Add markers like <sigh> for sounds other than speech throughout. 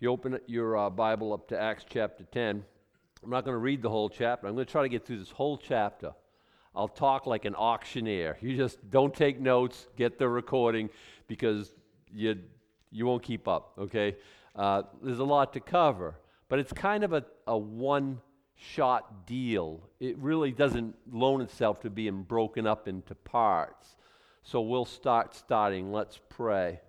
If you open your uh, Bible up to Acts chapter 10, I'm not going to read the whole chapter. I'm going to try to get through this whole chapter. I'll talk like an auctioneer. You just don't take notes, get the recording, because you, you won't keep up, okay? Uh, there's a lot to cover, but it's kind of a, a one shot deal. It really doesn't loan itself to being broken up into parts. So we'll start starting. Let's pray.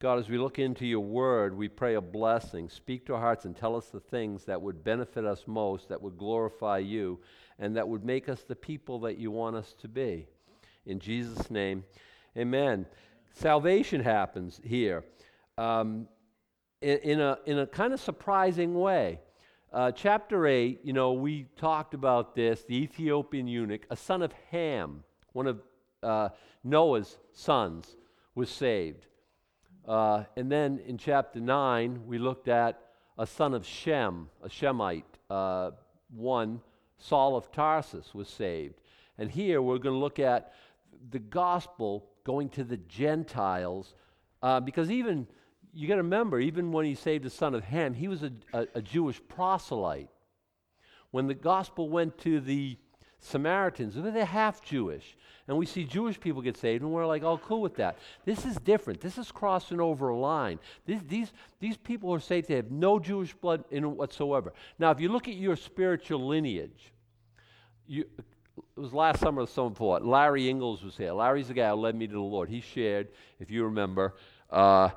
God, as we look into your word, we pray a blessing. Speak to our hearts and tell us the things that would benefit us most, that would glorify you, and that would make us the people that you want us to be. In Jesus' name, amen. Salvation happens here um, in, in, a, in a kind of surprising way. Uh, chapter 8, you know, we talked about this the Ethiopian eunuch, a son of Ham, one of uh, Noah's sons, was saved. Uh, and then in chapter 9, we looked at a son of Shem, a Shemite, uh, one, Saul of Tarsus, was saved. And here we're going to look at the gospel going to the Gentiles, uh, because even, you got to remember, even when he saved the son of Ham, he was a, a, a Jewish proselyte. When the gospel went to the Samaritans, they're half Jewish. And we see Jewish people get saved, and we're like, oh, cool with that. This is different. This is crossing over a line. These, these, these people are saved, they have no Jewish blood in it whatsoever. Now, if you look at your spiritual lineage, you, it was last summer summer before. Larry Ingalls was here. Larry's the guy who led me to the Lord. He shared, if you remember. Uh,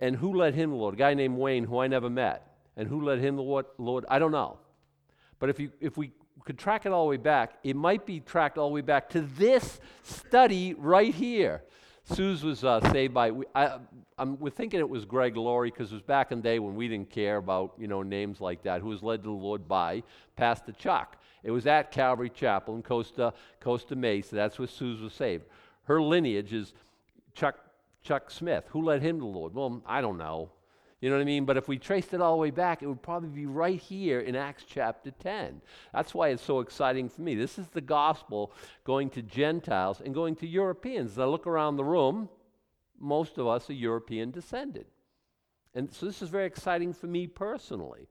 and who led him to the Lord? A guy named Wayne, who I never met. And who led him to the Lord? I don't know. But if, you, if we could track it all the way back, it might be tracked all the way back to this study right here. Suze was uh, saved by, I, am we're thinking it was Greg Laurie because it was back in the day when we didn't care about, you know, names like that, who was led to the Lord by Pastor Chuck. It was at Calvary Chapel in Costa, Costa Mesa. That's where Suze was saved. Her lineage is Chuck, Chuck Smith. Who led him to the Lord? Well, I don't know. You know what I mean? But if we traced it all the way back, it would probably be right here in Acts chapter 10. That's why it's so exciting for me. This is the gospel going to Gentiles and going to Europeans. As I look around the room, most of us are European descended. And so this is very exciting for me personally.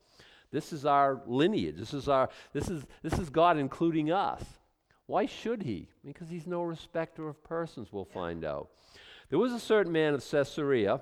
This is our lineage. This is our this is this is God including us. Why should he? Because he's no respecter of persons, we'll find out. There was a certain man of Caesarea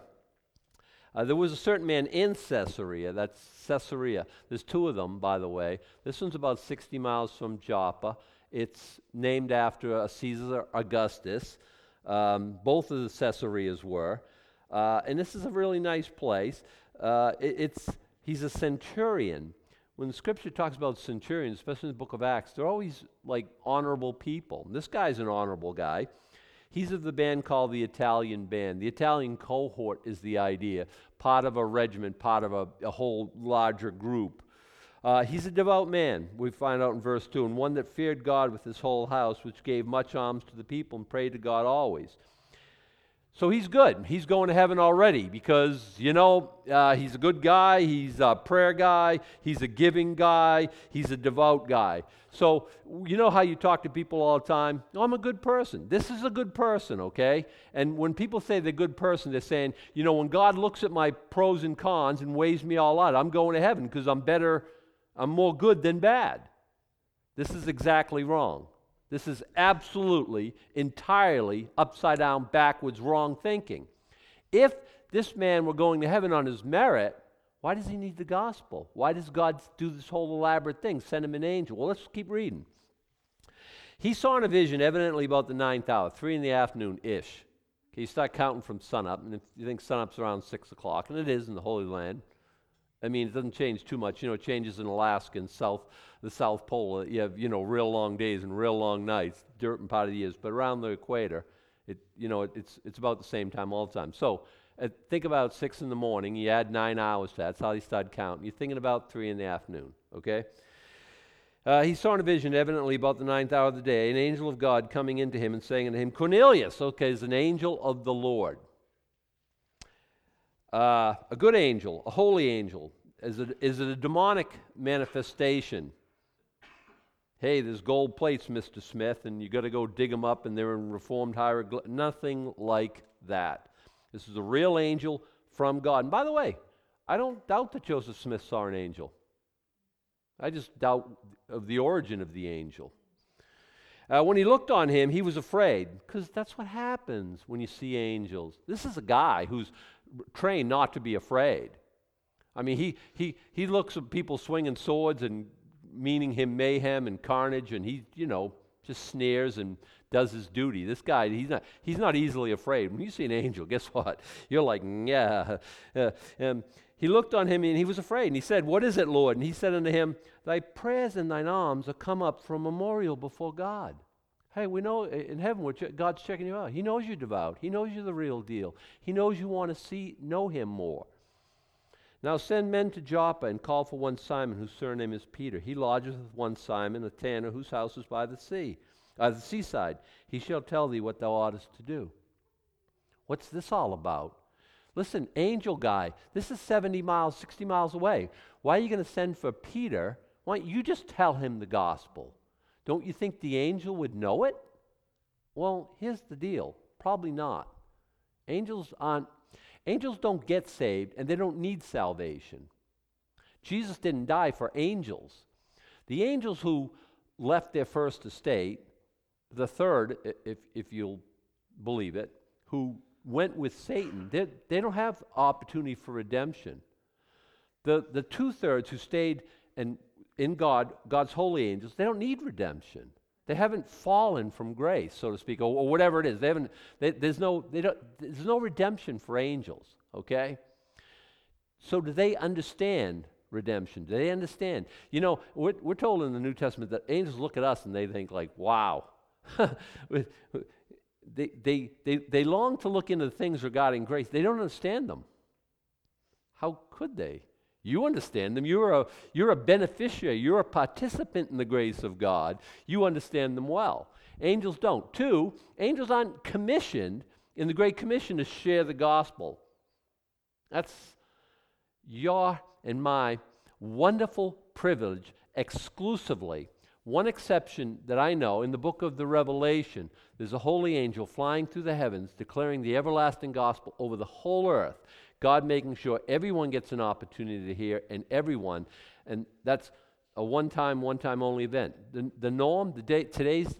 uh, there was a certain man in Caesarea, that's Caesarea. There's two of them, by the way. This one's about 60 miles from Joppa. It's named after a Caesar Augustus. Um, both of the Caesareas were. Uh, and this is a really nice place. Uh, it, it's, he's a centurion. When the scripture talks about centurions, especially in the book of Acts, they're always like honorable people. This guy's an honorable guy. He's of the band called the Italian Band. The Italian cohort is the idea, part of a regiment, part of a, a whole larger group. Uh, he's a devout man, we find out in verse 2, and one that feared God with his whole house, which gave much alms to the people and prayed to God always. So he's good. He's going to heaven already because, you know, uh, he's a good guy. He's a prayer guy. He's a giving guy. He's a devout guy. So, you know how you talk to people all the time? Oh, I'm a good person. This is a good person, okay? And when people say they're a good person, they're saying, you know, when God looks at my pros and cons and weighs me all out, I'm going to heaven because I'm better, I'm more good than bad. This is exactly wrong. This is absolutely, entirely upside down, backwards, wrong thinking. If this man were going to heaven on his merit, why does he need the gospel? Why does God do this whole elaborate thing, send him an angel? Well, let's keep reading. He saw in a vision, evidently about the ninth hour, three in the afternoon ish. Okay, you start counting from sunup, and if you think sunup's around six o'clock, and it is in the Holy Land, I mean, it doesn't change too much. You know, it changes in Alaska and South, the South Pole. You have, you know, real long days and real long nights, different part of the years. But around the equator, it, you know, it, it's, it's about the same time all the time. So uh, think about 6 in the morning. You add nine hours to that. That's how you start counting. You're thinking about 3 in the afternoon, okay? Uh, he saw in a vision, evidently about the ninth hour of the day, an angel of God coming into him and saying unto him, Cornelius, okay, is an angel of the Lord uh, a good angel, a holy angel? Is it, is it a demonic manifestation? Hey, there's gold plates, Mr. Smith, and you got to go dig them up, and they're in reformed hieroglyph. Nothing like that. This is a real angel from God. And by the way, I don't doubt that Joseph Smith saw an angel. I just doubt of the origin of the angel. Uh, when he looked on him, he was afraid, because that's what happens when you see angels. This is a guy who's trained not to be afraid. I mean, he, he, he looks at people swinging swords and meaning him mayhem and carnage, and he, you know, just sneers and does his duty. This guy, he's not, he's not easily afraid. When you see an angel, <laughs> guess what? You're like, yeah. <laughs> Uh, um, he looked on him and he was afraid. And he said, What is it, Lord? And he said unto him, Thy prayers and thine alms are come up for memorial before God. Hey, we know in heaven God's checking you out. He knows you're devout. He knows you're the real deal. He knows you want to see know him more. Now send men to Joppa and call for one Simon, whose surname is Peter. He lodgeth with one Simon, a tanner, whose house is by the sea, uh, the seaside. He shall tell thee what thou oughtest to do. What's this all about? Listen, angel guy, this is 70 miles, 60 miles away. Why are you going to send for Peter? Why don't you just tell him the gospel? Don't you think the angel would know it? Well, here's the deal probably not. Angels aren't angels don't get saved and they don't need salvation. Jesus didn't die for angels. The angels who left their first estate, the third, if, if you'll believe it, who went with Satan, they, they don't have opportunity for redemption. The, the two thirds who stayed and in God, God's holy angels, they don't need redemption. They haven't fallen from grace, so to speak, or, or whatever it is. They haven't. They, there's no. They don't, there's no redemption for angels. Okay. So do they understand redemption? Do they understand? You know, we're, we're told in the New Testament that angels look at us and they think like, "Wow." <laughs> they, they, they, they long to look into the things regarding grace. They don't understand them. How could they? You understand them. You're a, you're a beneficiary. You're a participant in the grace of God. You understand them well. Angels don't. Two, angels aren't commissioned in the Great Commission to share the gospel. That's your and my wonderful privilege exclusively. One exception that I know in the book of the Revelation, there's a holy angel flying through the heavens declaring the everlasting gospel over the whole earth. God making sure everyone gets an opportunity to hear, and everyone, and that's a one time, one time only event. The, the norm, the day, today's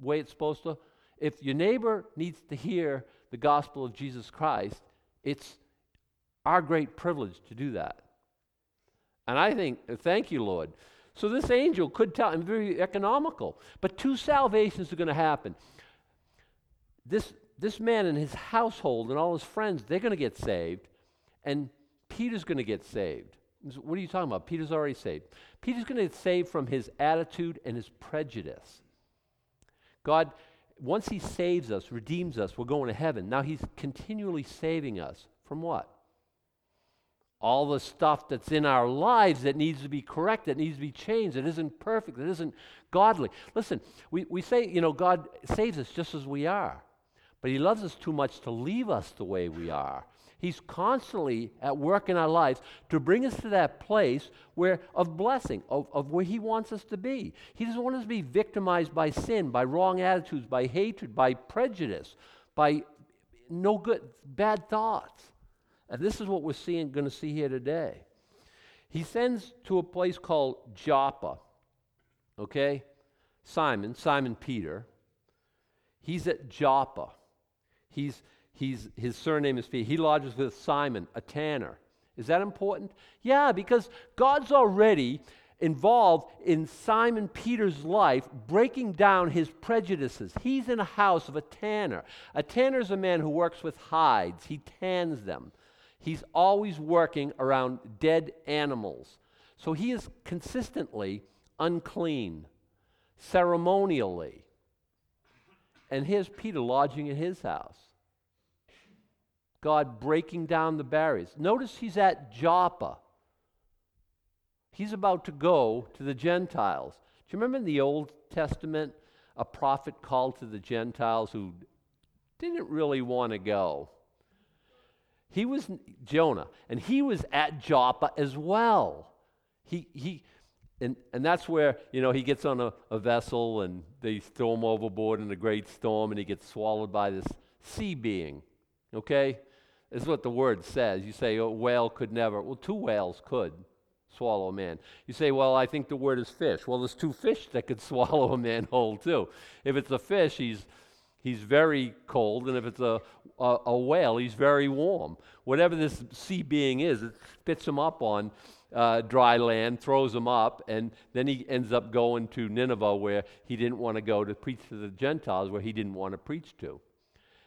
way it's supposed to, if your neighbor needs to hear the gospel of Jesus Christ, it's our great privilege to do that. And I think, thank you, Lord. So this angel could tell, and very economical, but two salvations are going to happen. This this man and his household and all his friends, they're going to get saved, and Peter's going to get saved. What are you talking about? Peter's already saved. Peter's going to get saved from his attitude and his prejudice. God, once he saves us, redeems us, we're going to heaven. Now he's continually saving us from what? all the stuff that's in our lives that needs to be corrected, that needs to be changed, that isn't perfect, that isn't godly. Listen, we, we say, you know, God saves us just as we are. But He loves us too much to leave us the way we are. He's constantly at work in our lives to bring us to that place where of blessing, of, of where He wants us to be. He doesn't want us to be victimized by sin, by wrong attitudes, by hatred, by prejudice, by no good, bad thoughts. And this is what we're seeing, going to see here today. He sends to a place called Joppa. Okay? Simon, Simon Peter. He's at Joppa. He's, he's, his surname is Peter. He lodges with Simon, a tanner. Is that important? Yeah, because God's already involved in Simon Peter's life, breaking down his prejudices. He's in a house of a tanner. A tanner is a man who works with hides, he tans them. He's always working around dead animals. So he is consistently unclean, ceremonially. And here's Peter lodging in his house. God breaking down the barriers. Notice he's at Joppa. He's about to go to the Gentiles. Do you remember in the Old Testament a prophet called to the Gentiles who didn't really want to go? He was Jonah, and he was at Joppa as well. He, he, and, and that's where, you know, he gets on a, a vessel and they throw him overboard in a great storm and he gets swallowed by this sea being. Okay? Is what the word says. You say a whale could never, well, two whales could swallow a man. You say, well, I think the word is fish. Well, there's two fish that could <laughs> swallow a man whole, too. If it's a fish, he's, he's very cold, and if it's a, a, a whale, he's very warm. Whatever this sea being is, it spits him up on uh, dry land, throws him up, and then he ends up going to Nineveh where he didn't want to go to preach to the Gentiles, where he didn't want to preach to.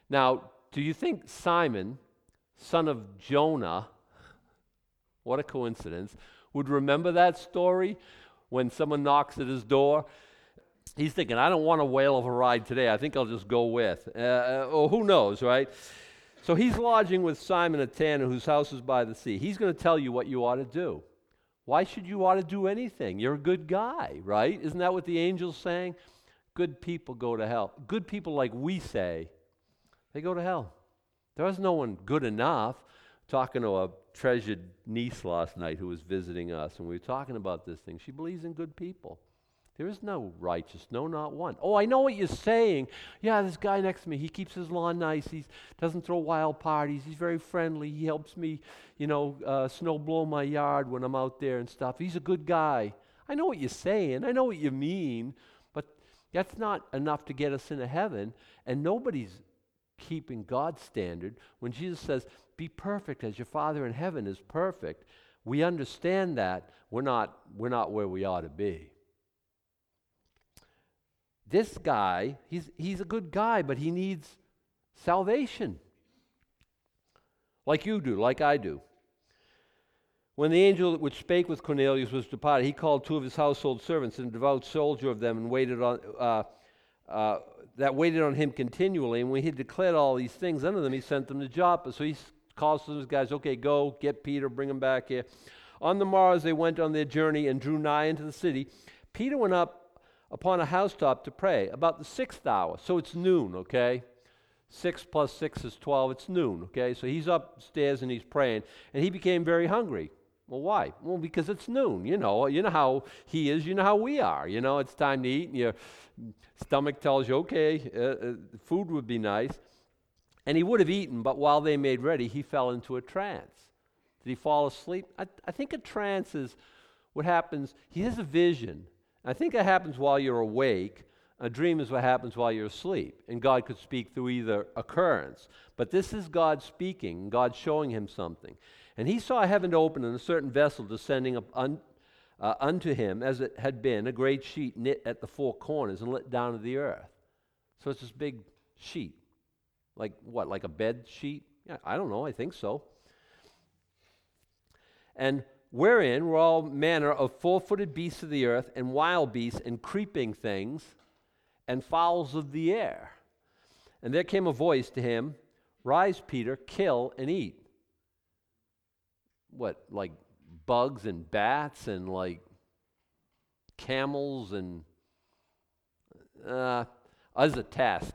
Now, do you think Simon, son of Jonah, what a coincidence, would remember that story when someone knocks at his door? He's thinking, I don't want a whale of a ride today. I think I'll just go with. Uh, uh or who knows, right? So he's lodging with Simon a tanner whose house is by the sea. He's going to tell you what you ought to do. Why should you ought to do anything? You're a good guy, right? Isn't that what the angel's saying? Good people go to hell. Good people, like we say, they go to hell. There was no one good enough. Talking to a treasured niece last night who was visiting us, and we were talking about this thing. She believes in good people. There is no righteous, no, not one. Oh, I know what you're saying. Yeah, this guy next to me, he keeps his lawn nice. He doesn't throw wild parties. He's very friendly. He helps me, you know, uh, snow blow my yard when I'm out there and stuff. He's a good guy. I know what you're saying. I know what you mean. But that's not enough to get us into heaven. And nobody's keeping God's standard, when Jesus says, Be perfect as your Father in heaven is perfect, we understand that we're not, we're not where we ought to be. This guy, he's, he's a good guy, but he needs salvation. Like you do, like I do. When the angel which spake with Cornelius was departed, he called two of his household servants and a devout soldier of them and waited on, uh, uh, that waited on him continually. And when he declared all these things unto them, he sent them to Joppa. So he calls those guys, okay, go, get Peter, bring him back here. On the morrow, as they went on their journey and drew nigh into the city, Peter went up upon a housetop to pray about the sixth hour. So it's noon, okay? Six plus six is 12. It's noon, okay? So he's upstairs and he's praying, and he became very hungry. Well, why? Well, because it's noon. You know, you know how he is. You know how we are. You know, it's time to eat, and your stomach tells you, okay, uh, uh, food would be nice. And he would have eaten, but while they made ready, he fell into a trance. Did he fall asleep? I, I think a trance is what happens. He has a vision. I think it happens while you're awake. A dream is what happens while you're asleep. And God could speak through either occurrence. But this is God speaking, God showing him something. And he saw heaven open and a certain vessel descending up un, uh, unto him, as it had been, a great sheet knit at the four corners and let down to the earth. So it's this big sheet. Like what? Like a bed sheet? Yeah, I don't know. I think so. And wherein were all manner of four footed beasts of the earth, and wild beasts, and creeping things, and fowls of the air. And there came a voice to him Rise, Peter, kill and eat what, like bugs and bats and like camels and uh, as a test.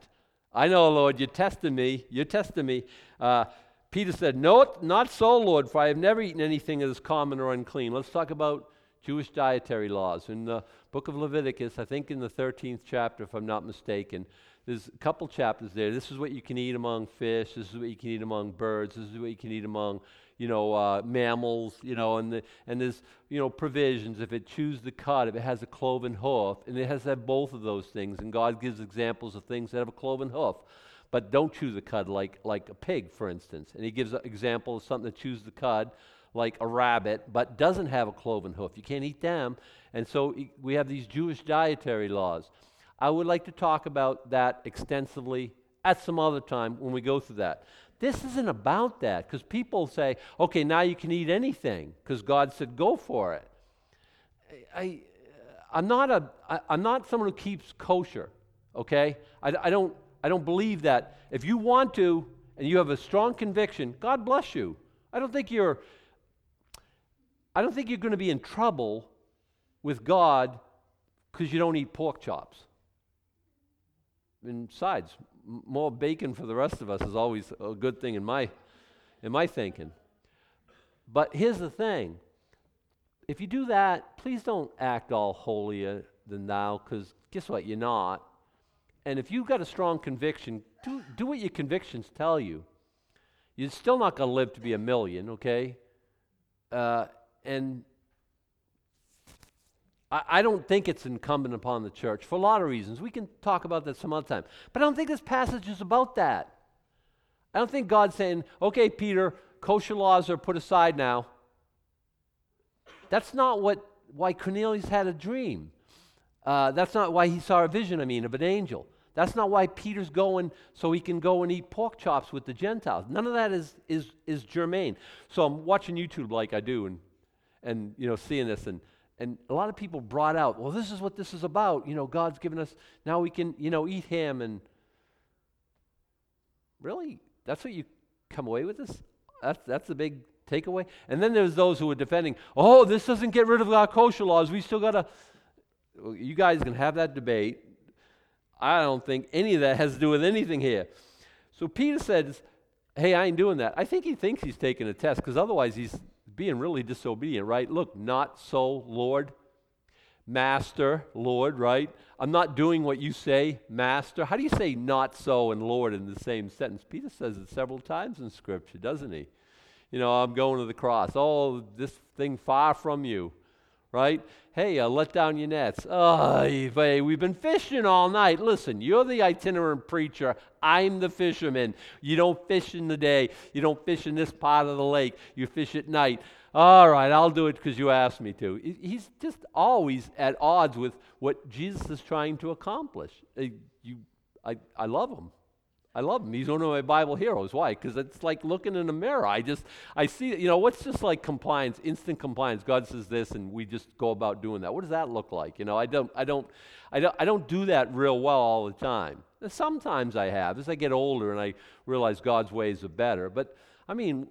I know, Lord, you're testing me. You're testing me. Uh, Peter said, No, not so, Lord, for I have never eaten anything that is common or unclean. Let's talk about Jewish dietary laws. In the book of Leviticus, I think in the 13th chapter, if I'm not mistaken, there's a couple chapters there. This is what you can eat among fish. This is what you can eat among birds. This is what you can eat among you know, uh, mammals, you know, and, the, and there's, you know, provisions. If it chews the cud, if it has a cloven hoof, and it has to have both of those things. And God gives examples of things that have a cloven hoof, but don't chew the cud like, like a pig, for instance. And he gives an example of something that chews the cud like a rabbit, but doesn't have a cloven hoof. You can't eat them. And so we have these Jewish dietary laws. I would like to talk about that extensively at some other time when we go through that. This isn't about that because people say, okay, now you can eat anything because God said go for it. I, I'm, not a, I, I'm not someone who keeps kosher, okay? I, I, don't, I don't believe that. If you want to and you have a strong conviction, God bless you. I don't think you're, I don't think you're going to be in trouble with God because you don't eat pork chops. And besides, more bacon for the rest of us is always a good thing in my in my thinking. But here's the thing. If you do that, please don't act all holier than thou, because guess what? You're not. And if you've got a strong conviction, do, do what your convictions tell you. You're still not going to live to be a million, okay? Uh, and I, don't think it's incumbent upon the church for a lot of reasons. We can talk about that some other time. But I don't think this passage is about that. I don't think God's saying, okay, Peter, kosher laws are put aside now. That's not what why Cornelius had a dream. Uh, that's not why he saw a vision, I mean, of an angel. That's not why Peter's going so he can go and eat pork chops with the Gentiles. None of that is, is, is germane. So I'm watching YouTube like I do and, and you know, seeing this. And, and a lot of people brought out, well, this is what this is about. You know, God's given us, now we can, you know, eat ham. And really? That's what you come away with this? That's, that's the big takeaway? And then there's those who are defending, oh, this doesn't get rid of our kosher laws. We still got to. You guys can have that debate. I don't think any of that has to do with anything here. So Peter says, hey, I ain't doing that. I think he thinks he's taking a test because otherwise he's being really disobedient, right? Look, not so, Lord. Master, Lord, right? I'm not doing what you say, Master. How do you say not so and Lord in the same sentence? Peter says it several times in Scripture, doesn't he? You know, I'm going to the cross. Oh, this thing far from you right? Hey, uh, let down your nets. Oh, we've been fishing all night. Listen, you're the itinerant preacher. I'm the fisherman. You don't fish in the day. You don't fish in this part of the lake. You fish at night. All right, I'll do it because you asked me to. He's just always at odds with what Jesus is trying to accomplish. Uh, you, I, I love him. I love him. He's one of my Bible heroes. Why? Because it's like looking in a mirror. I just, I see, you know, what's just like compliance, instant compliance. God says this, and we just go about doing that. What does that look like? You know, I don't, I don't, I don't, I don't do that real well all the time. Sometimes I have as I get older and I realize God's ways are better. But I mean,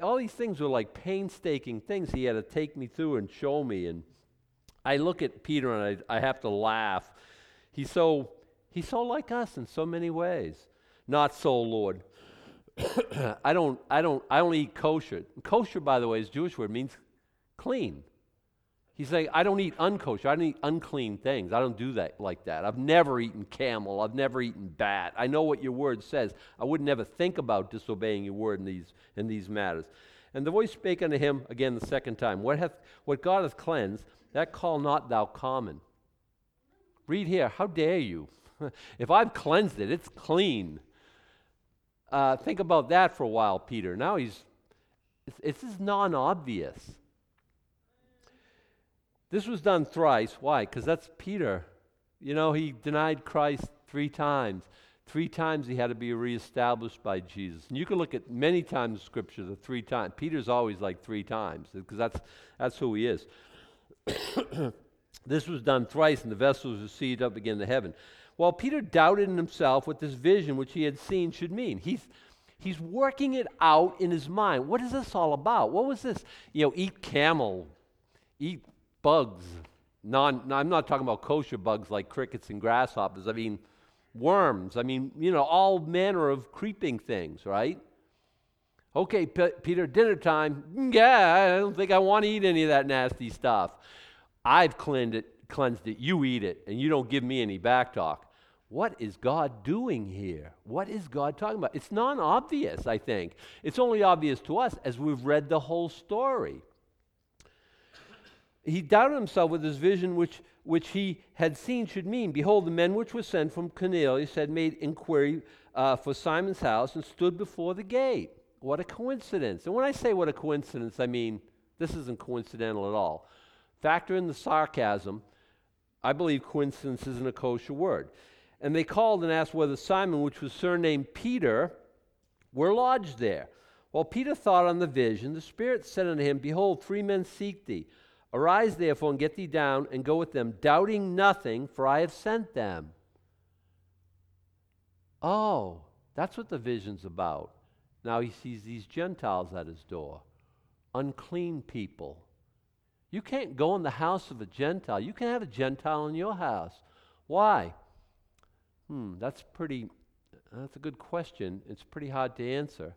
all these things were like painstaking things He had to take me through and show me. And I look at Peter and I, I have to laugh. He's so, he's so like us in so many ways. Not so, Lord. <coughs> I don't, I don't, I only eat kosher. Kosher, by the way, is Jewish word, means clean. He's saying, I don't eat unkosher. I don't eat unclean things. I don't do that like that. I've never eaten camel. I've never eaten bat. I know what your word says. I would never think about disobeying your word in these, in these matters. And the voice spake unto him again the second time, What, hath, what God hath cleansed, that call not thou common. Read here, how dare you? <laughs> if I've cleansed it, it's clean. Uh, think about that for a while, Peter. Now he's, it's, just non obvious. This was done thrice. Why? Because that's Peter. You know, he denied Christ three times. Three times he had to be reestablished by Jesus. And you can look at many times in Scripture the three times. Peter's always like three times because that's, that's who he is. <coughs> this was done thrice, and the vessel was received up again to heaven. Well, Peter doubted in himself what this vision which he had seen should mean. He's, he's working it out in his mind. What is this all about? What was this? You know, eat camel, eat bugs. Non, I'm not talking about kosher bugs like crickets and grasshoppers. I mean, worms. I mean, you know, all manner of creeping things, right? Okay, P- Peter, dinner time. Yeah, I don't think I want to eat any of that nasty stuff. I've cleaned it, cleansed it. You eat it, and you don't give me any back talk what is God doing here? What is God talking about? It's non obvious, I think. It's only obvious to us as we've read the whole story. He doubted himself with his vision, which, which he had seen should mean. Behold, the men which were sent from Cornelius had made inquiry uh, for Simon's house and stood before the gate. What a coincidence. And when I say what a coincidence, I mean this isn't coincidental at all. Factor in the sarcasm. I believe coincidence isn't a kosher word. And they called and asked whether Simon, which was surnamed Peter, were lodged there. While Peter thought on the vision, the Spirit said unto him, Behold, three men seek thee. Arise therefore and get thee down and go with them, doubting nothing, for I have sent them. Oh, that's what the vision's about. Now he sees these Gentiles at his door, unclean people. You can't go in the house of a Gentile. You can have a Gentile in your house. Why? Hmm, that's pretty, that's a good question. It's pretty hard to answer.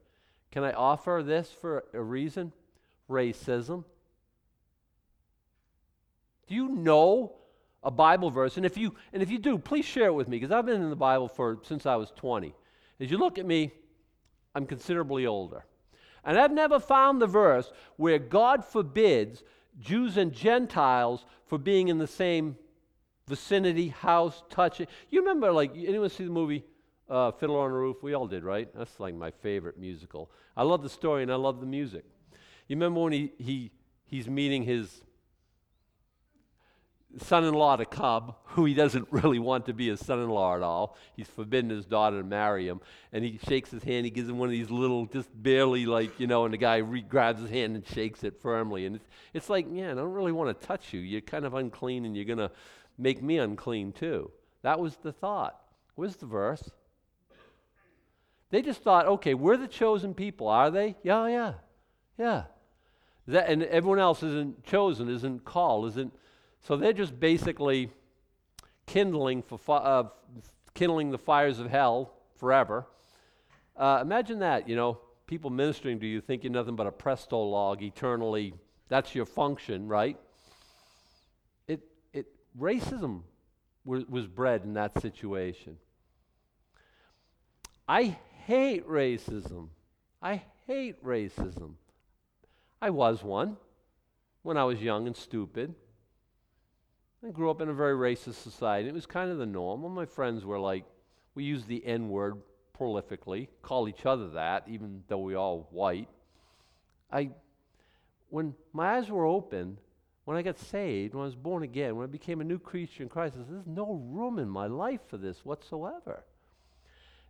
Can I offer this for a reason? Racism. Do you know a Bible verse? And if you and if you do, please share it with me because I've been in the Bible for since I was 20. As you look at me, I'm considerably older. And I've never found the verse where God forbids Jews and Gentiles for being in the same vicinity, house, touching. You remember, like, anyone see the movie uh, Fiddler on the Roof? We all did, right? That's like my favorite musical. I love the story and I love the music. You remember when he, he he's meeting his son in law to come, who he doesn't <laughs> really want to be his son in law at all. He's forbidden his daughter to marry him. And he shakes his hand, he gives him one of these little, just barely like, you know, and the guy re- grabs his hand and shakes it firmly. And it's, it's like, yeah, I don't really want to touch you. You're kind of unclean and you're going to make me unclean too. That was the thought. Where's the verse? They just thought, okay, we're the chosen people, are they? Yeah, yeah, yeah. That, and everyone else isn't chosen, isn't called, isn't. So they're just basically kindling for fi- uh, kindling the fires of hell forever. Uh, imagine that, you know, people ministering to you think you're nothing but a presto log eternally. That's your function, right? Racism was, was bred in that situation. I hate racism. I hate racism. I was one when I was young and stupid. I grew up in a very racist society. It was kind of the norm. All my friends were like, we used the N word prolifically, call each other that, even though we all white. I, when my eyes were open, when I got saved, when I was born again, when I became a new creature in Christ, said, there's no room in my life for this whatsoever.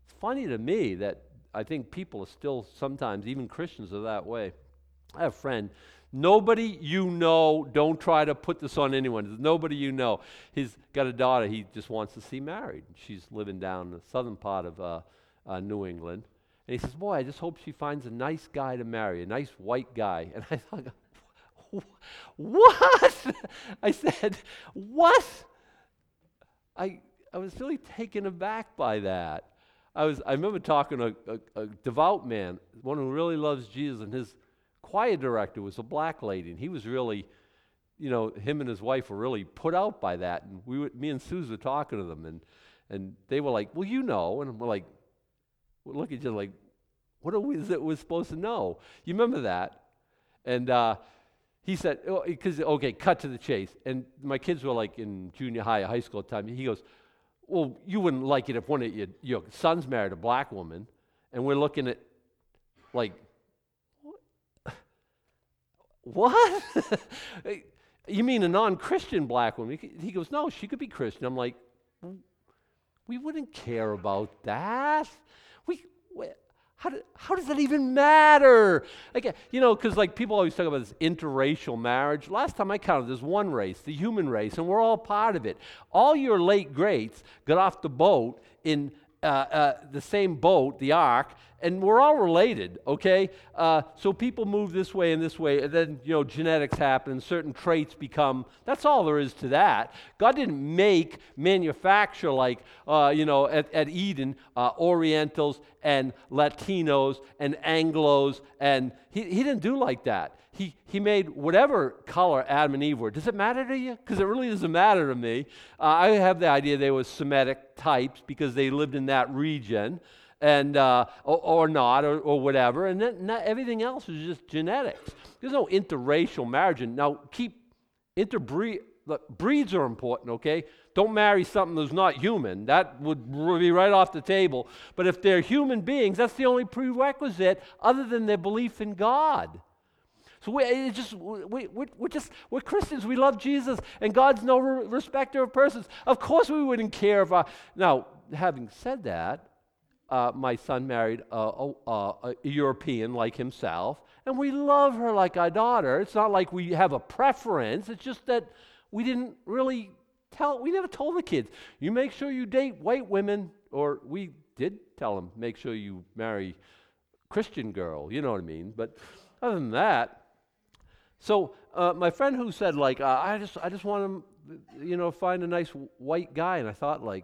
It's funny to me that I think people are still sometimes, even Christians are that way. I have a friend. Nobody you know, don't try to put this on anyone. There's nobody you know. He's got a daughter he just wants to see married. She's living down in the southern part of uh, uh, New England. And he says, Boy, I just hope she finds a nice guy to marry, a nice white guy. <laughs> And I thought, What? I said, What? I, I was really taken aback by that. I, was, I remember talking to a, a, a devout man, one who really loves Jesus, and his choir director was a black lady, and he was really, you know, him and his wife were really put out by that. And we, were, me and Susan were talking to them, and and they were like, "Well, you know," and we're like, we look at each other like, "What are we that we're supposed to know?" You remember that? And uh, he said, "Because oh, okay, cut to the chase." And my kids were like in junior high, or high school time. He goes, "Well, you wouldn't like it if one of your, your sons married a black woman." And we're looking at like what? <laughs> you mean a non Christian black woman? He goes, No, she could be Christian. I'm like, We wouldn't care about that. We how, do, how does that even matter? Like, you know, because like people always talk about this interracial marriage. Last time I counted, there's one race, the human race, and we're all part of it. All your late greats got off the boat in uh, uh, the same boat, the ark, and we're all related, okay? Uh, so people move this way and this way, and then, you know, genetics happen and certain traits become, that's all there is to that. God didn't make, manufacture, like, uh, you know, at, at Eden, uh, Orientals and Latinos and Anglos, and he, he didn't do like that. He, he made whatever color Adam and Eve were. Does it matter to you? Because it really doesn't matter to me. Uh, I have the idea they were Semitic types because they lived in that region, and uh, or, or, not, or, or whatever. And then everything else is just genetics. There's no interracial marriage. Now keep interbreed. Look, breeds are important, okay? Don't marry something that's not human. That would be right off the table. But if they're human beings, that's the only prerequisite other than their belief in God. So we just we, we, we're just we're Christians. We love Jesus, and God's no respecter of persons. Of course, we wouldn't care if. I, now, having said that, uh, my son married a, a, a, European like himself, and we love her like our daughter. It's not like we have a preference. It's just that we didn't really tell. We never told the kids. You make sure you date white women, or we did tell them make sure you marry Christian girl. You know what I mean? But other than that, so uh, my friend who said like uh, I just I just want to you know find a nice white guy, and I thought like,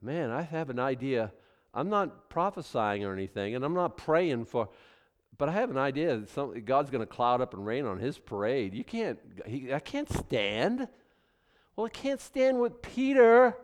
man, I have an idea. I'm not prophesying or anything, and I'm not praying for, but I have an idea that some, God's going to cloud up and rain on His parade. You can't. He, I can't stand. Well, I can't stand with Peter,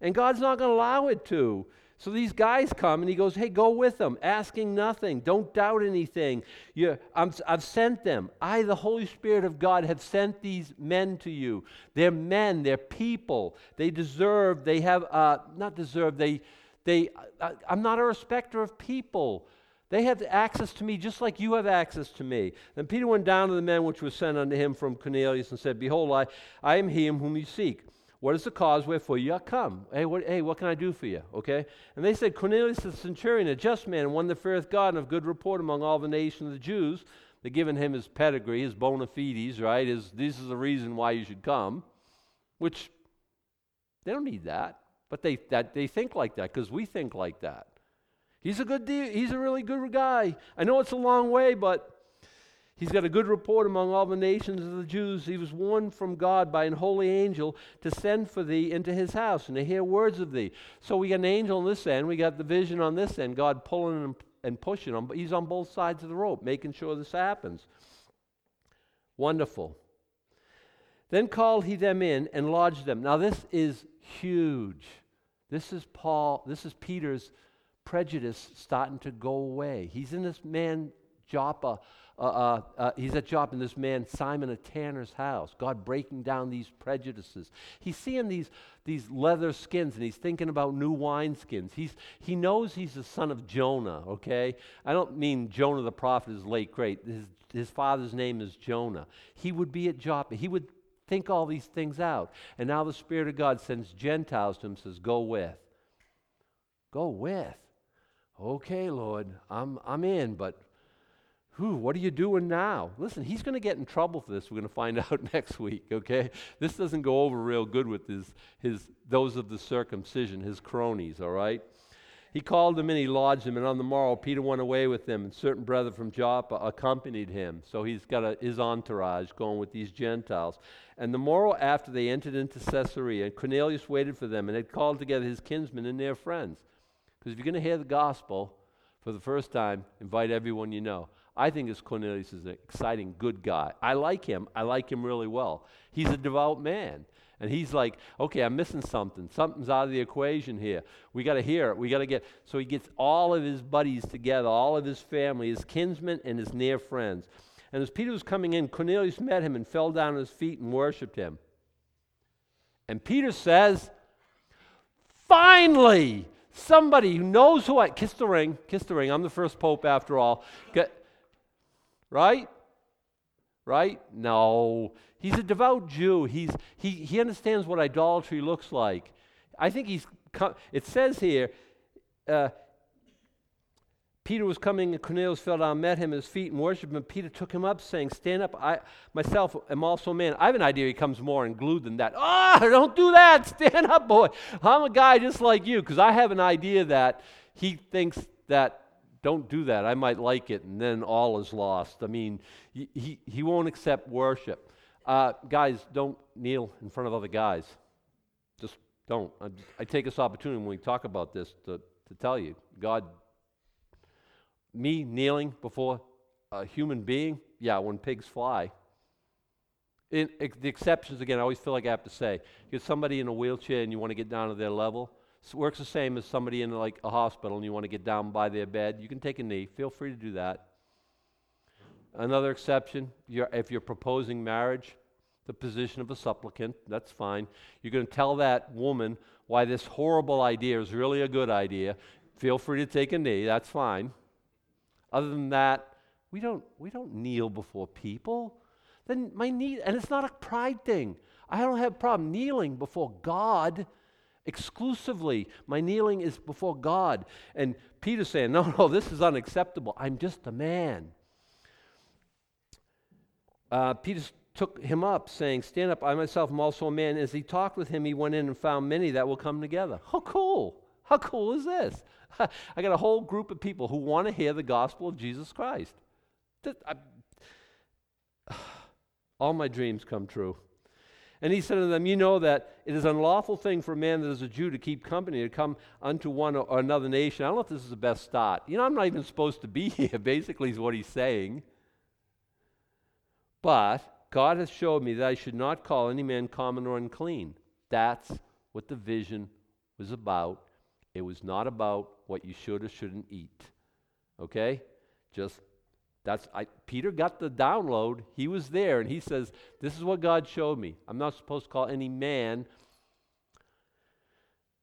and God's not going to allow it to. So these guys come and he goes, Hey, go with them, asking nothing. Don't doubt anything. You, i have sent them. I, the Holy Spirit of God, have sent these men to you. They're men, they're people. They deserve, they have, uh, not deserve, they, they, I, I'm not a respecter of people. They have access to me just like you have access to me. Then Peter went down to the men which was sent unto him from Cornelius and said, Behold, I, I am he whom you seek. What is the cause wherefore you are come? Hey what, hey, what can I do for you? Okay? And they said, Cornelius the centurion, a just man, one that feareth God, and of good report among all the nation of the Jews. They're giving him his pedigree, his bona fides, right? His, this is the reason why you should come, which they don't need that. But they, that, they think like that because we think like that. He's a good de- he's a really good guy. I know it's a long way, but he's got a good report among all the nations of the Jews. He was warned from God by an holy angel to send for thee into his house and to hear words of thee. So we got an angel on this end, we got the vision on this end, God pulling and, and pushing him, but he's on both sides of the rope, making sure this happens. Wonderful. Then called he them in and lodged them. Now this is huge. This is Paul, this is Peter's prejudice starting to go away. He's in this man Joppa. Uh, uh, uh, he's at Joppa in this man Simon of Tanner's house. God breaking down these prejudices. He's seeing these, these leather skins and he's thinking about new wine skins. He's, he knows he's the son of Jonah, okay? I don't mean Jonah the prophet is late great. His, his father's name is Jonah. He would be at Joppa. He would think all these things out. And now the Spirit of God sends Gentiles to him says, Go with. Go with. Okay, Lord, I'm, I'm in, but whew, what are you doing now? Listen, he's going to get in trouble for this. We're going to find <laughs> out next week, okay? This doesn't go over real good with his, his, those of the circumcision, his cronies, all right? He called them and he lodged them, and on the morrow Peter went away with them, and certain brethren from Joppa accompanied him. So he's got a, his entourage going with these Gentiles. And the morrow after they entered into Caesarea, and Cornelius waited for them, and had called together his kinsmen and their friends. Because if you're going to hear the gospel for the first time, invite everyone you know. I think this Cornelius is an exciting, good guy. I like him. I like him really well. He's a devout man. And he's like, okay, I'm missing something. Something's out of the equation here. We got to hear it. We got to get. So he gets all of his buddies together, all of his family, his kinsmen, and his near friends. And as Peter was coming in, Cornelius met him and fell down at his feet and worshiped him. And Peter says, Finally, Somebody who knows who I kiss the ring, kiss the ring. I'm the first pope after all. Get, right? Right? No. He's a devout Jew. He's, he, he understands what idolatry looks like. I think he's, it says here, uh, Peter was coming, and Cornelius fell down, met him at his feet, and worshipped him. Peter took him up, saying, Stand up, I myself am also a man. I have an idea he comes more unglued than that. Oh, <laughs> don't do that. Stand up, boy. I'm a guy just like you, because I have an idea that he thinks that, don't do that. I might like it, and then all is lost. I mean, he, he, won't accept worship. Uh, guys, don't kneel in front of other guys. Just don't. I, I take this opportunity when we talk about this to, to tell you God me kneeling before a human being, yeah, when pigs fly. In, the exceptions, again, I always feel like I have to say, get somebody in a wheelchair and you want to get down to their level. Works the same as somebody in like a hospital and you want to get down by their bed. You can take a knee. Feel free to do that. Another exception, you're, if you're proposing marriage, the position of a supplicant, that's fine. You're going to tell that woman why this horrible idea is really a good idea. Feel free to take a knee, that's fine. Other than that, we don't, we don't kneel before people. Then my knee, and it's not a pride thing. I don't have a problem kneeling before God exclusively. My kneeling is before God. And Peter's saying, no, no, this is unacceptable. I'm just a man. Uh, Peter took him up, saying, Stand up, I myself am also a man. As he talked with him, he went in and found many that will come together. How cool! How cool is this? <laughs> I got a whole group of people who want to hear the gospel of Jesus Christ. <sighs> All my dreams come true. And he said to them, You know that it is an unlawful thing for a man that is a Jew to keep company, to come unto one or another nation. I don't know if this is the best start. You know, I'm not even supposed to be <laughs> here, basically, is what he's saying. But God has showed me that I should not call any man common or unclean. That's what the vision was about It was not about what you should or shouldn't eat. Okay? Just that's I Peter got the download. He was there and he says, This is what God showed me. I'm not supposed to call any man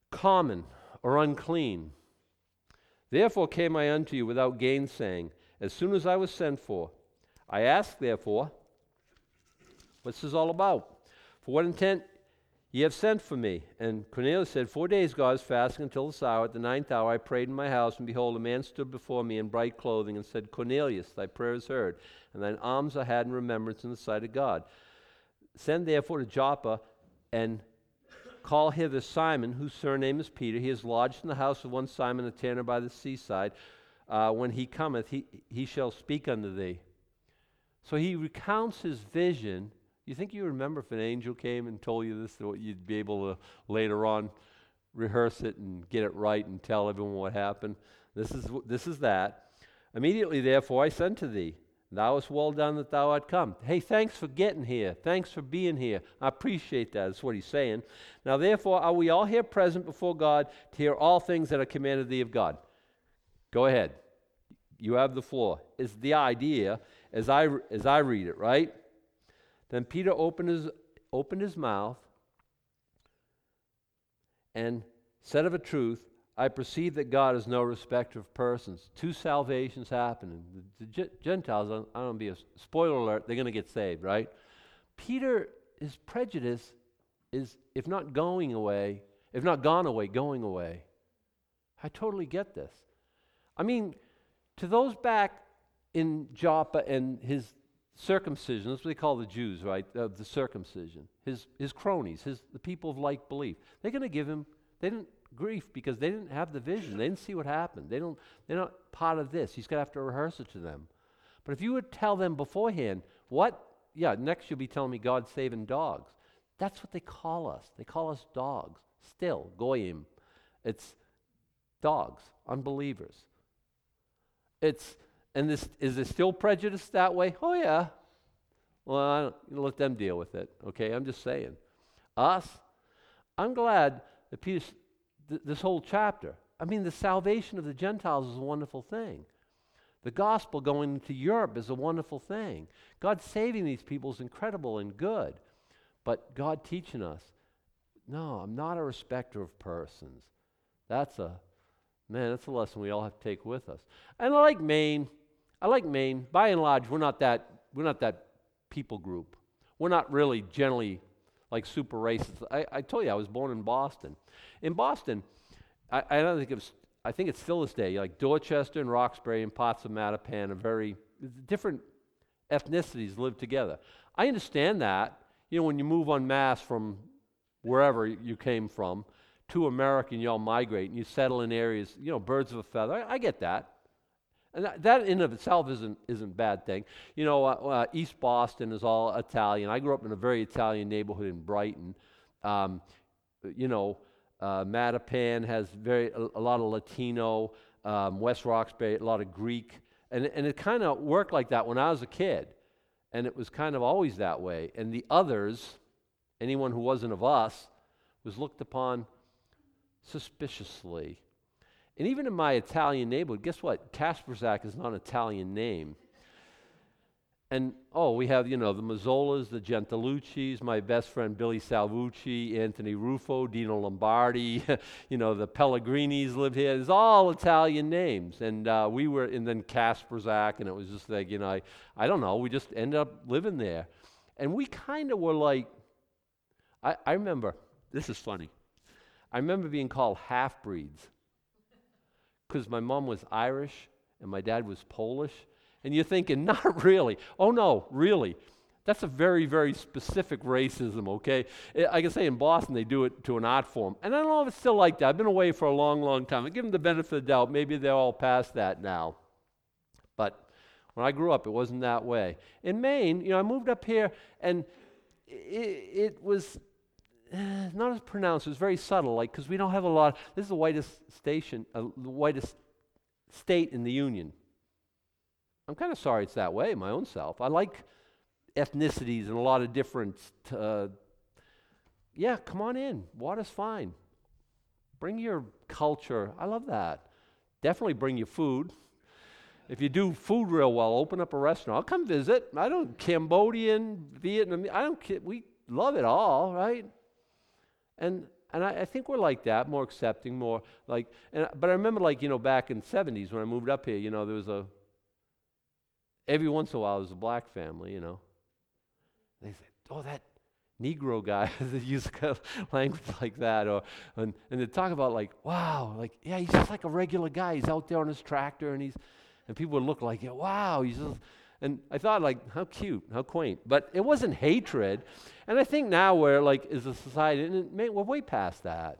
common or unclean. Therefore came I unto you without gainsaying, as soon as I was sent for. I ask, therefore, what's this is all about? For what intent Ye have sent for me. And Cornelius said, Four days ago I was fasting until this hour. At the ninth hour I prayed in my house, and behold, a man stood before me in bright clothing, and said, Cornelius, thy prayer is heard, and thine alms are had in remembrance in the sight of God. Send therefore to Joppa, and call hither Simon, whose surname is Peter. He is lodged in the house of one Simon the tanner by the seaside. Uh, when he cometh, he, he shall speak unto thee. So he recounts his vision you think you remember if an angel came and told you this, that you'd be able to later on rehearse it and get it right and tell everyone what happened? This is, this is that. Immediately, therefore, I sent to thee. Thou hast well done that thou art come. Hey, thanks for getting here. Thanks for being here. I appreciate that. That's what he's saying. Now, therefore, are we all here present before God to hear all things that are commanded thee of God? Go ahead. You have the floor. Is the idea as I as I read it, right? Then Peter opened his, opened his mouth and said of a truth, I perceive that God is no respecter of persons. Two salvations happening. The, the Gentiles, I don't want to be a spoiler alert, they're going to get saved, right? Peter, his prejudice is, if not going away, if not gone away, going away. I totally get this. I mean, to those back in Joppa and his circumcision, that's what they call the Jews, right? Uh, the circumcision. His, his cronies, his, the people of like belief. They're going to give him, they didn't grief because they didn't have the vision. They didn't see what happened. They don't, they're not part of this. He's going to have to rehearse it to them. But if you would tell them beforehand, what? Yeah, next you'll be telling me God's saving dogs. That's what they call us. They call us dogs. Still, goyim. It's dogs, unbelievers. It's and this, is there still prejudice that way? Oh, yeah. Well, let them deal with it, okay? I'm just saying. Us, I'm glad that Peter, th- this whole chapter, I mean, the salvation of the Gentiles is a wonderful thing. The gospel going to Europe is a wonderful thing. God saving these people is incredible and good. But God teaching us, no, I'm not a respecter of persons. That's a, man, that's a lesson we all have to take with us. And like Maine. I like Maine. By and large, we're not that we're not that people group. We're not really generally like super racist. I, I told you I was born in Boston. In Boston, I, I don't think it was. I think it's still this day. Like Dorchester and Roxbury and parts of Mattapan are very different ethnicities live together. I understand that. You know, when you move en masse from wherever you came from to America and you all migrate and you settle in areas, you know, birds of a feather. I, I get that. And that, that in of itself isn't, isn't a bad thing. You know, uh, uh, East Boston is all Italian. I grew up in a very Italian neighborhood in Brighton. Um, you know, uh, Mattapan has very a, a lot of Latino. Um, West Roxbury, a lot of Greek. And, and it kind of worked like that when I was a kid. And it was kind of always that way. And the others, anyone who wasn't of us, was looked upon suspiciously. And even in my Italian neighborhood, guess what? Kasperzak is not an Italian name. And oh, we have, you know, the Mazzolas, the Gentilucci's, my best friend Billy Salvucci, Anthony Ruffo, Dino Lombardi, <laughs> you know, the Pellegrinis lived here. It's all Italian names. And uh, we were, and then Kasperzak, and it was just like, you know, I, I don't know, we just ended up living there. And we kind of were like, I, I remember, this is funny. I remember being called half breeds because my mom was Irish and my dad was Polish. And you're thinking, <laughs> not really. Oh, no, really. That's a very, very specific racism, okay? Eh, I can say in Boston they do it to an art form. And I don't know if it's still like that. I've been away for a long, long time. I give them the benefit of the doubt. Maybe they're all past that now. But when I grew up, it wasn't that way. In Maine, you know, I moved up here and it, it was eh, not as pronounced. It was very subtle, like because we don't have a lot. This is the whitest station, uh, the whitest state in the union. I'm kind of sorry it's that way, my own self. I like ethnicities and a lot of different. Uh, yeah, come on in. Water's fine. Bring your culture. I love that. Definitely bring your food. If you do food real well, open up a restaurant. I'll come visit. I don't Cambodian, Vietnam. I don't. We love it all, right? And and I, I, think we're like that, more accepting, more like. And, but I remember, like you know, back in '70s when I moved up here, you know, there was a. Every once in a while, there was a black family, you know. They said, "Oh, that Negro guy," <laughs> they use <laughs> language like that, or and and they talk about like, "Wow, like yeah, he's just like a regular guy. He's out there on his tractor, and he's," and people would look like, yeah, "Wow, he's just." And I thought, like, how cute, how quaint. But it wasn't hatred. And I think now we're like, as a society, and we're way past that.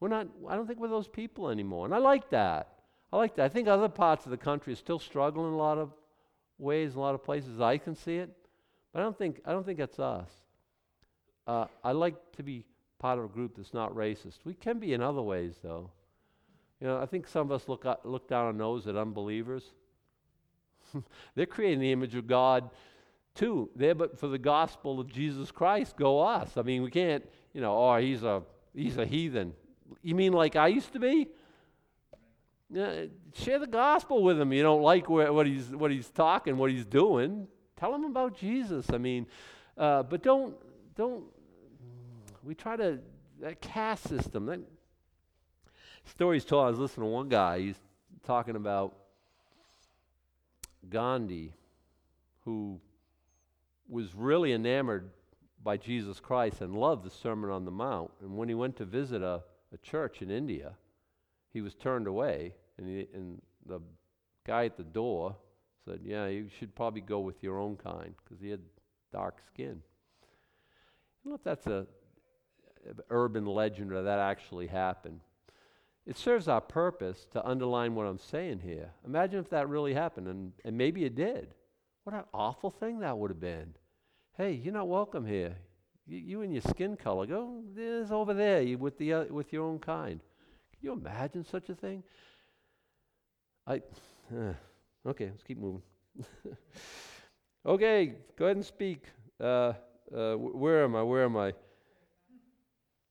We're not, I don't think we're those people anymore. And I like that. I like that. I think other parts of the country are still struggling in a lot of ways, a lot of places. I can see it. But I don't think, I don't think that's us. Uh, I like to be part of a group that's not racist. We can be in other ways, though. You know, I think some of us look, look down our nose at unbelievers. <laughs> They're creating the image of God too. There, but for the gospel of Jesus Christ, go us. I mean, we can't, you know, oh, he's a he's a heathen. You mean like I used to be? Share the gospel with him. You don't like what he's what he's talking, what he's doing. Tell him about Jesus. I mean, uh, but don't don't. We try to that caste system. That stories told. I was listening to one guy. He's talking about Gandhi, who was really enamored by Jesus Christ and loved the Sermon on the Mount. And when he went to visit a, a church in India, he was turned away, and, he, and the guy at the door said, Yeah, you should probably go with your own kind, because he had dark skin. I don't know if that's a, urban legend or that actually happened. It serves our purpose to underline what I'm saying here. Imagine if that really happened, and, and maybe it did. What an awful thing that would have been. Hey, you're not welcome here. You, you and your skin color, go there's over there you, with, the, uh, with your own kind. Can you imagine such a thing? I, uh, okay, let's keep moving. <laughs> okay, go ahead and speak. Uh, uh, where am I? Where am I?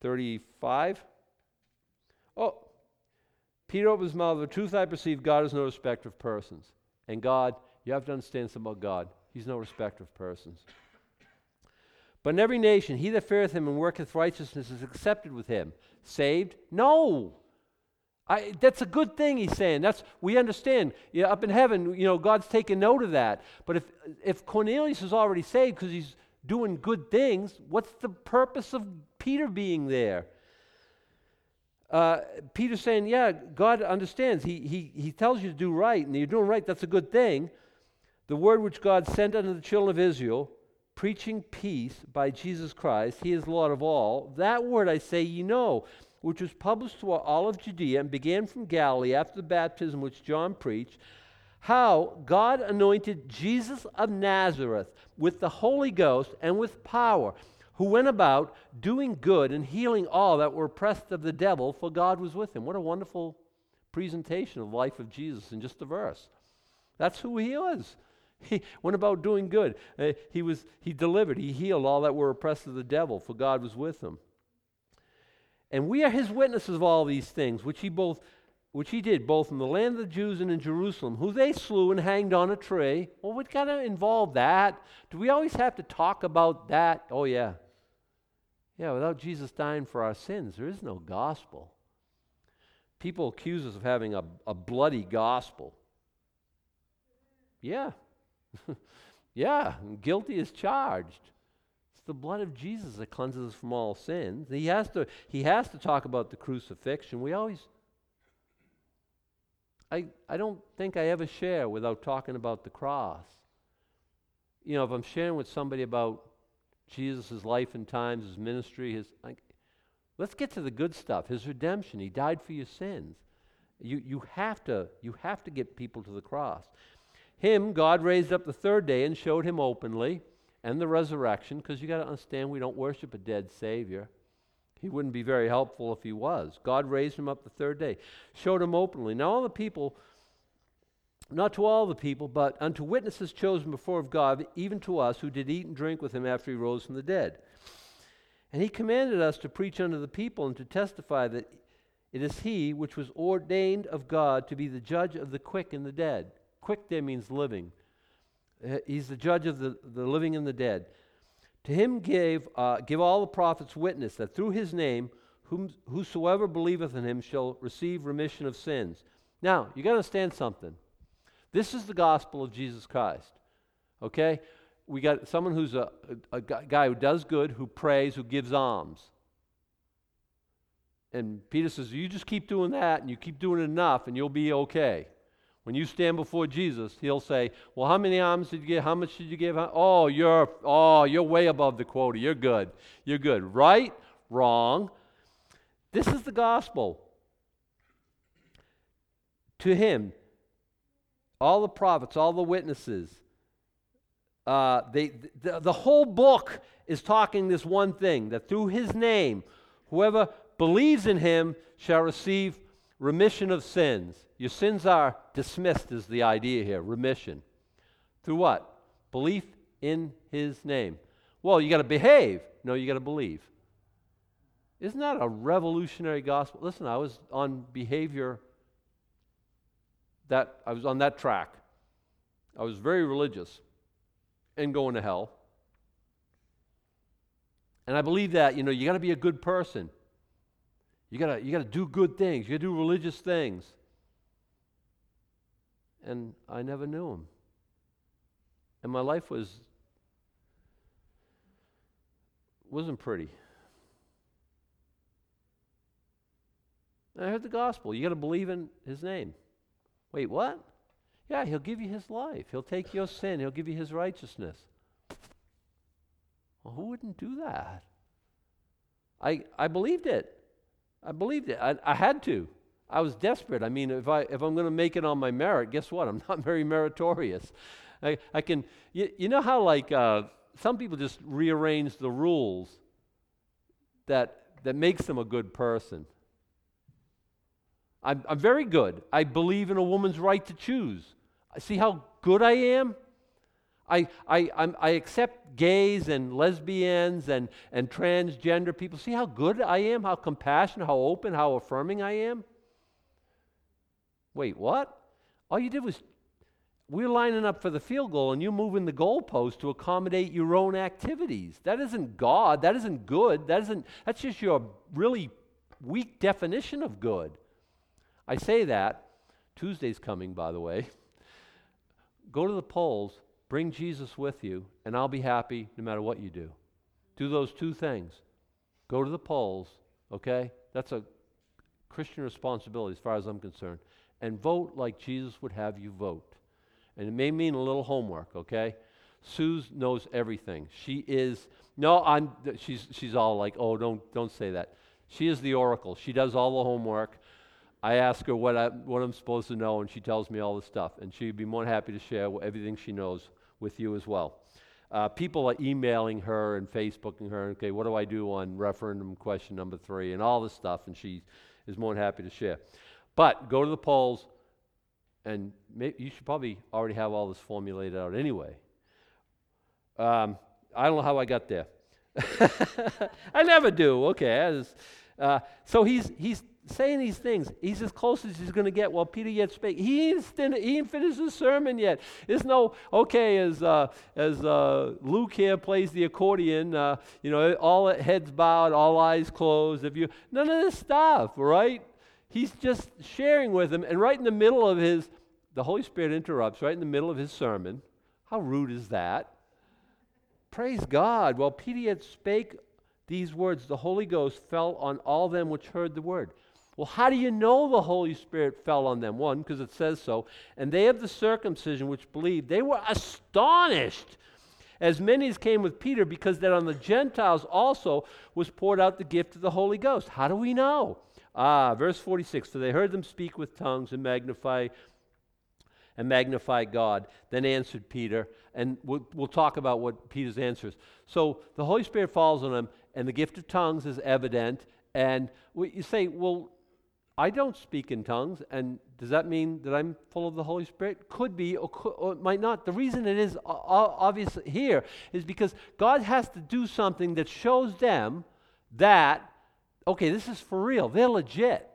35? Oh, Peter opened his mouth, the truth I perceive, God is no respecter of persons. And God, you have to understand something about God. He's no respecter of persons. But in every nation, he that feareth him and worketh righteousness is accepted with him. Saved? No. I, that's a good thing he's saying. That's we understand. Yeah, up in heaven, you know, God's taking note of that. But if if Cornelius is already saved because he's doing good things, what's the purpose of Peter being there? Uh, Peter's saying, Yeah, God understands. He, he, he tells you to do right, and you're doing right. That's a good thing. The word which God sent unto the children of Israel, preaching peace by Jesus Christ, He is Lord of all. That word I say, ye know, which was published throughout all of Judea and began from Galilee after the baptism which John preached, how God anointed Jesus of Nazareth with the Holy Ghost and with power who went about doing good and healing all that were oppressed of the devil, for God was with him. What a wonderful presentation of the life of Jesus in just a verse. That's who he was. <laughs> He went about doing good. Uh, he was he delivered, he healed all that were oppressed of the devil, for God was with him. And we are his witnesses of all these things, which he both which he did both in the land of the Jews and in Jerusalem, who they slew and hanged on a tree. Well, what kind of involve that? Do we always have to talk about that? Oh yeah. Yeah, without Jesus dying for our sins, there is no gospel. People accuse us of having a, a bloody gospel. Yeah. <laughs> yeah, guilty is charged. It's the blood of Jesus that cleanses us from all sins. He has to, he has to talk about the crucifixion. We always I, I don't think I ever share without talking about the cross. You know, if I'm sharing with somebody about Jesus' life and times, his ministry, his let's get to the good stuff. His redemption. He died for your sins. You, you, have to, you have to get people to the cross. Him, God raised up the third day and showed him openly, and the resurrection, because you got to understand we don't worship a dead Savior. He wouldn't be very helpful if he was. God raised him up the third day, showed him openly. Now, all the people not to all the people, but unto witnesses chosen before of God, even to us who did eat and drink with him after he rose from the dead. And he commanded us to preach unto the people and to testify that It is he which was ordained of God to be the judge of the quick and the dead. Quick there means living. Uh, he's the judge of the, the living and the dead. To him gave, uh, give all the prophets witness that through his name, whom, whosoever believeth in him shall receive remission of sins. Now, you got to understand something. This is the gospel of Jesus Christ. Okay? We got someone who's a, a, a guy who does good, who prays, who gives alms. And Peter says, You just keep doing that and you keep doing enough and you'll be okay. When you stand before Jesus, he'll say, Well, how many alms did you give? How much did you give? Oh, you're oh, you're way above the quota. You're good. You're good. Right? Wrong. This is the gospel. To him, all the prophets, all the witnesses, uh, they, the, the whole book is talking this one thing that through his name, whoever believes in him shall receive remission of sins. Your sins are dismissed, is the idea here remission. Through what? Belief in his name. Well, you got to behave. No, you got to believe. Isn't that a revolutionary gospel? Listen, I was on behavior that I was on that track. I was very religious and going to hell. And I believe that, you know, you got to be a good person. You got to you got to do good things. You got to do religious things and I never knew him. And my life was wasn't pretty. And I heard the gospel. You got to believe in his name. Wait, what? Yeah, he'll give you his life. He'll take your sin. He'll give you his righteousness. Well, who wouldn't do that? I, I believed it. I believed it. I, I had to. I was desperate. I mean, if, I, if I'm going to make it on my merit, guess what? I'm not <laughs> very meritorious. I, I can, you, you know how, like, uh, some people just rearrange the rules that, that makes them a good person. I'm, I'm very good. I believe in a woman's right to choose. See how good I am? I, I, I'm, i accept gays and lesbians and, and transgender people. See how good I am? How compassionate, how open, how affirming I am? Wait, what? All you did was we're lining up for the field goal and you're moving the goalpost to accommodate your own activities. That isn't God. That isn't good. That isn't that's just your really weak definition of good. I say that. Tuesday's coming, by the way. <laughs> Go to the polls, bring Jesus with you, and I'll be happy no matter what you do. Do those two things. Go to the polls, okay? That's a Christian responsibility as far as I'm concerned and vote like Jesus would have you vote. And it may mean a little homework, okay? Sue knows everything. She is no, I'm she's she's all like, "Oh, don't don't say that." She is the oracle. She does all the homework. I ask her what I what I'm supposed to know and she tells me all the stuff and she'd be more than happy to share everything she knows with you as well. Uh, people are emailing her and Facebooking her, okay, what do I do on referendum question number three and all this stuff, and she is more than happy to share. But go to the polls, and may, you should probably already have all this formulated out anyway. Um, I don't know how I got there. <laughs> I never do. Okay. uh, so he's he's saying these things. He's as close as he's going to get while Peter yet spake. He ain't, he ain't finished his sermon yet. There's no, okay, as, uh, as uh, Luke here plays the accordion, uh, you know, all heads bowed, all eyes closed. If you, none of this stuff, right? He's just sharing with them, and right in the middle of his, the Holy Spirit interrupts right in the middle of his sermon. How rude is that? Praise God. While Peter yet spake these words, the Holy Ghost fell on all them which heard the word. Well, how do you know the Holy Spirit fell on them? One, because it says so. And they of the circumcision which believed, they were astonished, as many as came with Peter, because that on the Gentiles also was poured out the gift of the Holy Ghost. How do we know? Ah, verse 46 For they heard them speak with tongues and magnify and magnify God. Then answered Peter, and we'll, we'll talk about what Peter's answers. So the Holy Spirit falls on them, and the gift of tongues is evident. And you say, well, I don't speak in tongues, and does that mean that I'm full of the Holy Spirit? Could be, or, could, or might not. The reason it is obvious here is because God has to do something that shows them that okay, this is for real. They're legit.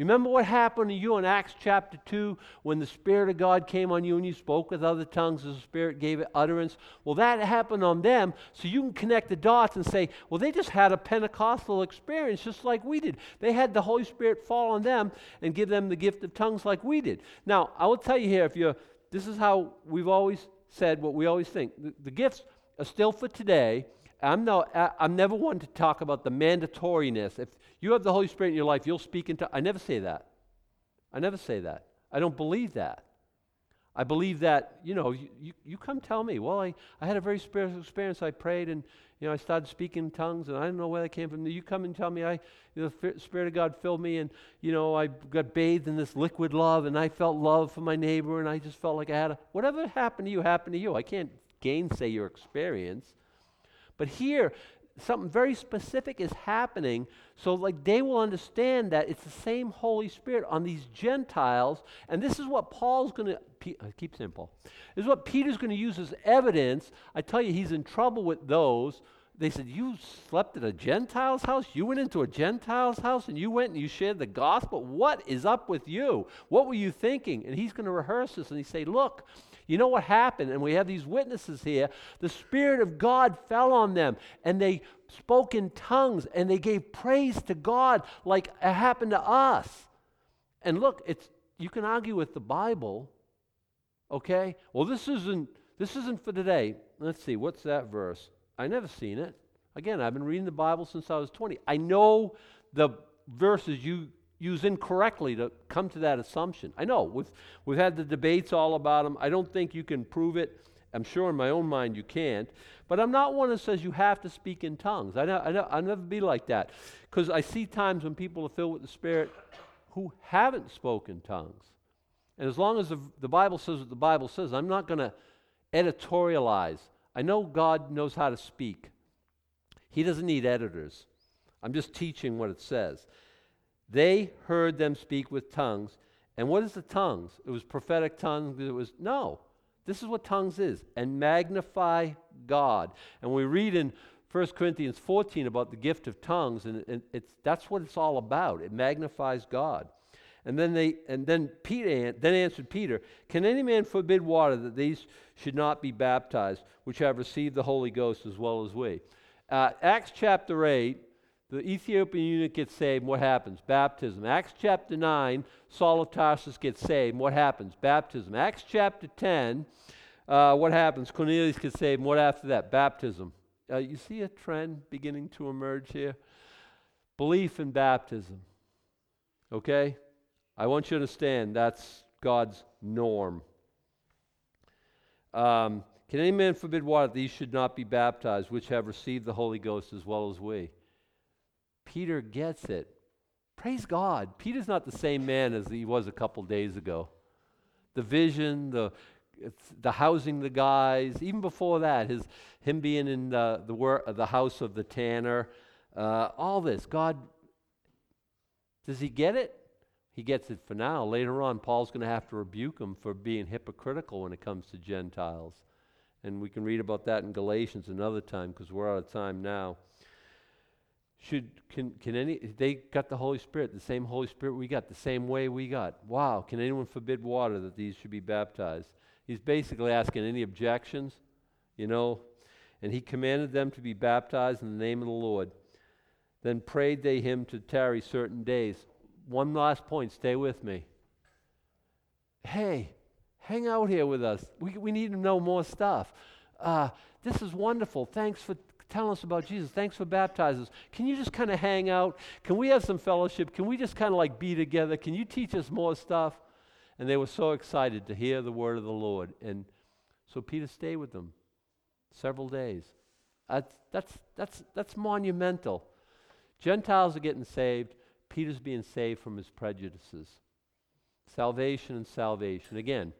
Remember what happened to you in Acts chapter 2 when the Spirit of God came on you and you spoke with other tongues as the Spirit gave it utterance? Well, that happened on them, so you can connect the dots and say, well, they just had a Pentecostal experience just like we did. They had the Holy Spirit fall on them and give them the gift of tongues like we did. Now, I will tell you here, if you're, this is how we've always said what we always think. The, the gifts are still for today. I'm, no, I'm never one to talk about the mandatoriness. If you have the Holy Spirit in your life, you'll speak into. I never say that. I never say that. I don't believe that. I believe that, you know, you, you, you, come tell me, well, I, I had a very spiritual experience. I prayed and, you know, I started speaking in tongues and I don't know where that came from. You come and tell me I, you know, the Spirit of God filled me and, you know, I got bathed in this liquid love and I felt love for my neighbor and I just felt like I had a, whatever happened to you happened to you. I can't gainsay your experience. But here, something very specific is happening. So like they will understand that it's the same holy spirit on these gentiles. And this is what paul's going to i keep paul. This is what peter's going to use as evidence. I tell you he's in trouble with those. They said you slept at a gentile's house? You went into a gentile's house and you went and you shared the gospel? What is up with you? What were you thinking? And he's going to rehearse this and he say look you know what happened? And we have these witnesses here. The Spirit of God fell on them, and they spoke in tongues, and they gave praise to God like it happened to us. And look, it's you can argue with the Bible, okay? Well, this isn't this isn't for today. Let's see, what's that verse? I never seen it. Again, I've been reading the Bible since I was 20. I know the verses you use incorrectly to come to that assumption. I know we've, we've had the debates all about them. I don't think you can prove it. I'm sure in my own mind you can't. But I'm not one that says you have to speak in tongues. I I I'll never be like that. Because I see times when people are filled with the Spirit who haven't spoken tongues. And as long as the, the Bible says what the Bible says, I'm not going to editorialize. I know God knows how to speak, He doesn't need editors. I'm just teaching what it says. They heard them speak with tongues. And what is the tongues? It was prophetic tongues. It was, no. This is what tongues is. And magnify God. And we read in 1 Corinthians 14 about the gift of tongues, and, and it's, that's what it's all about. It magnifies God. And then they and then Peter then answered Peter, Can any man forbid water that these should not be baptized, which have received the Holy Ghost as well as we? Uh, Acts chapter 8, the Ethiopian eunuch gets saved, what happens? Baptism. Acts chapter 9, Saul of Tarsus gets saved, what happens? Baptism. Acts chapter 10, uh, what happens? Cornelius gets saved, what after that? Baptism. Uh, you see a trend beginning to emerge here? Belief in baptism. Okay? I want you to understand that's God's norm. Um, can any man forbid water these should not be baptized, which have received the Holy Ghost as well as we? Peter gets it. Praise God. Peter's not the same man as he was a couple days ago. The vision, the the housing the guys, even before that, his him being in the the, wor- the house of the tanner, uh, all this. God, does he get it? He gets it for now. Later on, Paul's going to have to rebuke him for being hypocritical when it comes to Gentiles, and we can read about that in Galatians another time because we're out of time now. Should can can any they got the Holy Spirit, the same Holy Spirit we got, the same way we got. Wow, can anyone forbid water that these should be baptized? He's basically asking any objections, you know. And he commanded them to be baptized in the name of the Lord. Then prayed they him to tarry certain days. One last point, stay with me. Hey, hang out here with us. We, we need to know more stuff. Uh, this is wonderful. Thanks for telling us about Jesus. Thanks for baptizing us. Can you just kind of hang out? Can we have some fellowship? Can we just kind of like be together? Can you teach us more stuff? And they were so excited to hear the word of the Lord. And so Peter stayed with them several days. That's, that's, that's, that's monumental. Gentiles are getting saved. Peter's being saved from his prejudices. Salvation and salvation. Again,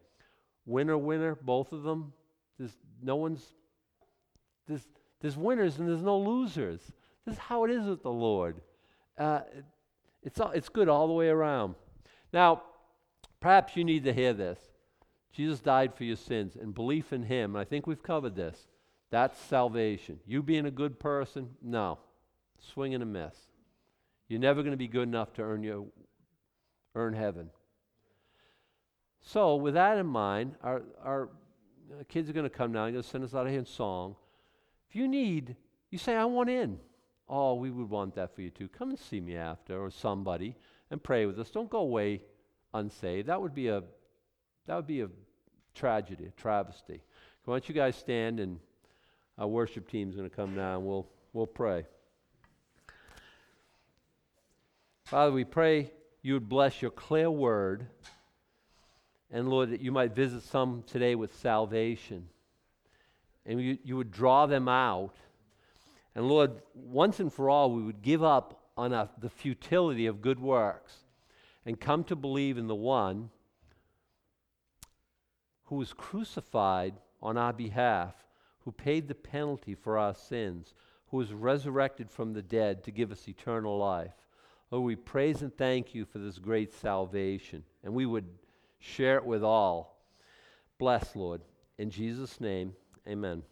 winner, winner, both of them. There's no one's, there's, there's winners and there's no losers. This is how it is with the Lord. Uh, it's, all, it's good all the way around. Now, perhaps you need to hear this. Jesus died for your sins and belief in Him. And I think we've covered this. That's salvation. You being a good person, no. Swing and a miss. You're never going to be good enough to earn your earn heaven. So, with that in mind, our, our uh, kids are going to come now. They're going to send us out of here in song. If you need, you say, I want in. Oh, we would want that for you too. Come and see me after, or somebody, and pray with us. Don't go away unsaved. That would be a, that would be a tragedy, a travesty. Why don't you guys stand, and our worship team's going to come now, and we'll we'll pray. Father, we pray you would bless your clear word. And Lord, that you might visit some today with salvation. And you, you would draw them out. And Lord, once and for all, we would give up on a, the futility of good works and come to believe in the one who was crucified on our behalf, who paid the penalty for our sins, who was resurrected from the dead to give us eternal life. Lord, we praise and thank you for this great salvation. And we would share it with all. Bless, Lord. In Jesus' name, amen.